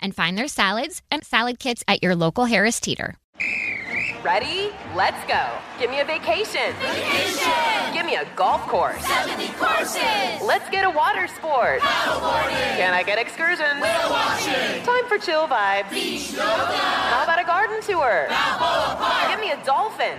and find their salads and salad kits at your local Harris Teeter. Ready? Let's go. Give me a vacation. Vacation! Give me a golf course. 70 courses! Let's get a water sport. Paddleboarding! Can I get excursions? Whale watching! Time for chill vibes. Beach yoga! How about a garden tour? Balboa Park! Give me a dolphin.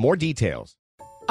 more details.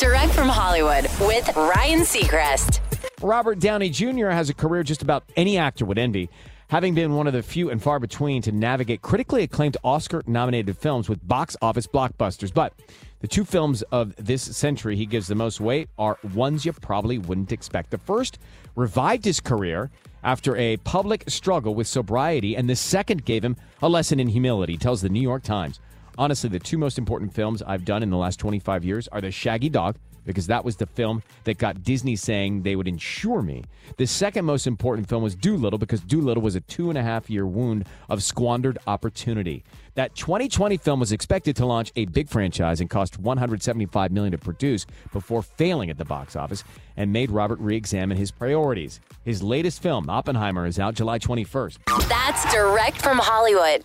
Direct from Hollywood with Ryan Seacrest. Robert Downey Jr. has a career just about any actor would envy, having been one of the few and far between to navigate critically acclaimed Oscar nominated films with box office blockbusters. But the two films of this century he gives the most weight are ones you probably wouldn't expect. The first revived his career after a public struggle with sobriety, and the second gave him a lesson in humility, tells the New York Times. Honestly, the two most important films I've done in the last 25 years are The Shaggy Dog, because that was the film that got Disney saying they would insure me. The second most important film was Dolittle, because Dolittle was a two and a half year wound of squandered opportunity. That 2020 film was expected to launch a big franchise and cost 175 million to produce before failing at the box office and made Robert re-examine his priorities. His latest film, Oppenheimer, is out July 21st. That's direct from Hollywood.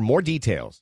more details.